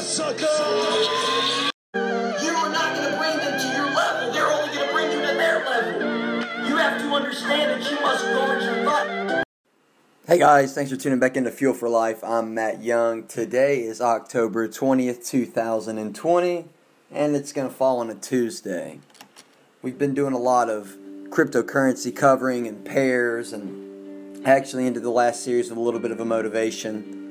sucker! You are not going to bring them to your level. They're only going to bring you to their level. You have to understand that you must guard your butt. Hey guys, thanks for tuning back into Fuel for Life. I'm Matt Young. Today is October 20th, 2020, and it's going to fall on a Tuesday. We've been doing a lot of cryptocurrency covering and pairs, and actually into the last series with a little bit of a motivation,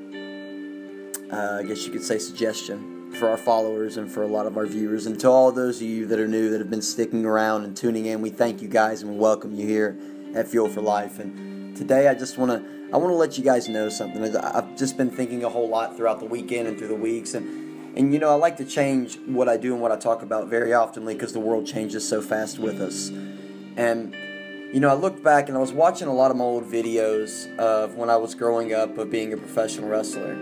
uh, I guess you could say suggestion for our followers and for a lot of our viewers. And to all those of you that are new that have been sticking around and tuning in, we thank you guys and we welcome you here at Fuel for Life. And today I just want to I want to let you guys know something. I've just been thinking a whole lot throughout the weekend and through the weeks, and and you know I like to change what I do and what I talk about very oftenly because the world changes so fast with us. And you know I looked back and I was watching a lot of my old videos of when I was growing up of being a professional wrestler,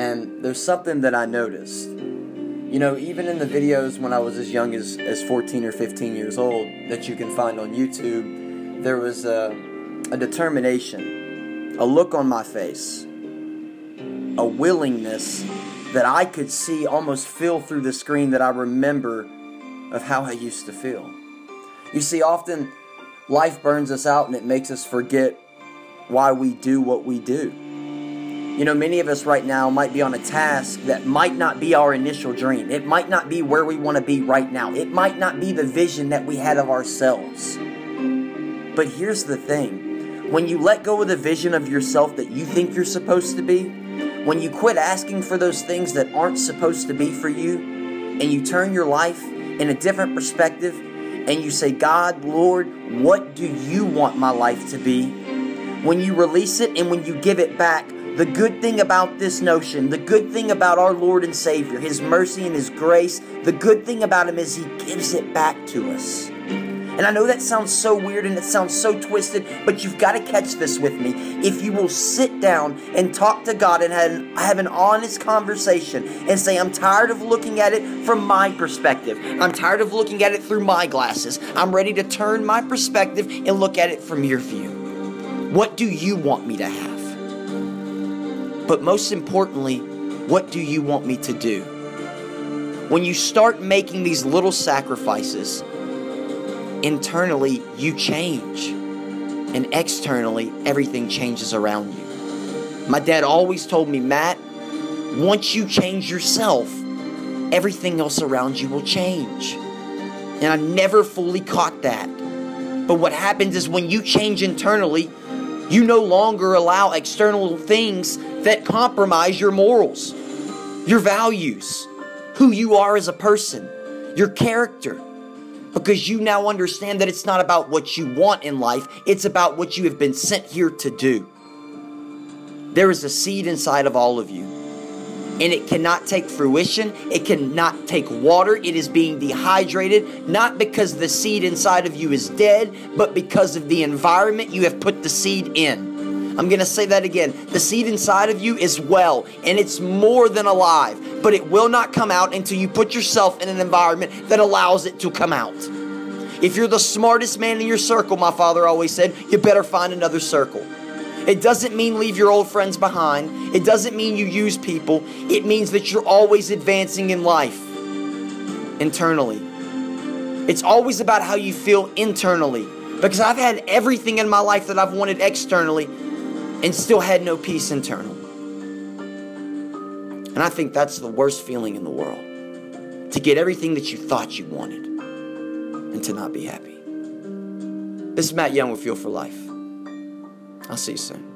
and there's something that I noticed. You know, even in the videos when I was as young as, as 14 or 15 years old that you can find on YouTube, there was a, a determination a look on my face, a willingness that I could see almost feel through the screen that I remember of how I used to feel. You see, often life burns us out and it makes us forget why we do what we do. You know, many of us right now might be on a task that might not be our initial dream. It might not be where we want to be right now. It might not be the vision that we had of ourselves. But here's the thing when you let go of the vision of yourself that you think you're supposed to be, when you quit asking for those things that aren't supposed to be for you, and you turn your life in a different perspective, and you say, God, Lord, what do you want my life to be? When you release it and when you give it back, the good thing about this notion, the good thing about our Lord and Savior, His mercy and His grace, the good thing about Him is He gives it back to us. And I know that sounds so weird and it sounds so twisted, but you've got to catch this with me. If you will sit down and talk to God and have an, have an honest conversation and say, I'm tired of looking at it from my perspective, I'm tired of looking at it through my glasses, I'm ready to turn my perspective and look at it from your view. What do you want me to have? But most importantly, what do you want me to do? When you start making these little sacrifices, internally you change, and externally everything changes around you. My dad always told me, Matt, once you change yourself, everything else around you will change. And I never fully caught that. But what happens is when you change internally, you no longer allow external things that compromise your morals, your values, who you are as a person, your character because you now understand that it's not about what you want in life, it's about what you have been sent here to do. There is a seed inside of all of you, and it cannot take fruition, it cannot take water, it is being dehydrated, not because the seed inside of you is dead, but because of the environment you have put the seed in. I'm going to say that again. The seed inside of you is well, and it's more than alive, but it will not come out until you put yourself in an environment that allows it to come out. If you're the smartest man in your circle, my father always said, you better find another circle. It doesn't mean leave your old friends behind. It doesn't mean you use people. It means that you're always advancing in life internally. It's always about how you feel internally. Because I've had everything in my life that I've wanted externally, and still had no peace internal. And I think that's the worst feeling in the world to get everything that you thought you wanted and to not be happy. This is Matt Young with Fuel for Life. I'll see you soon.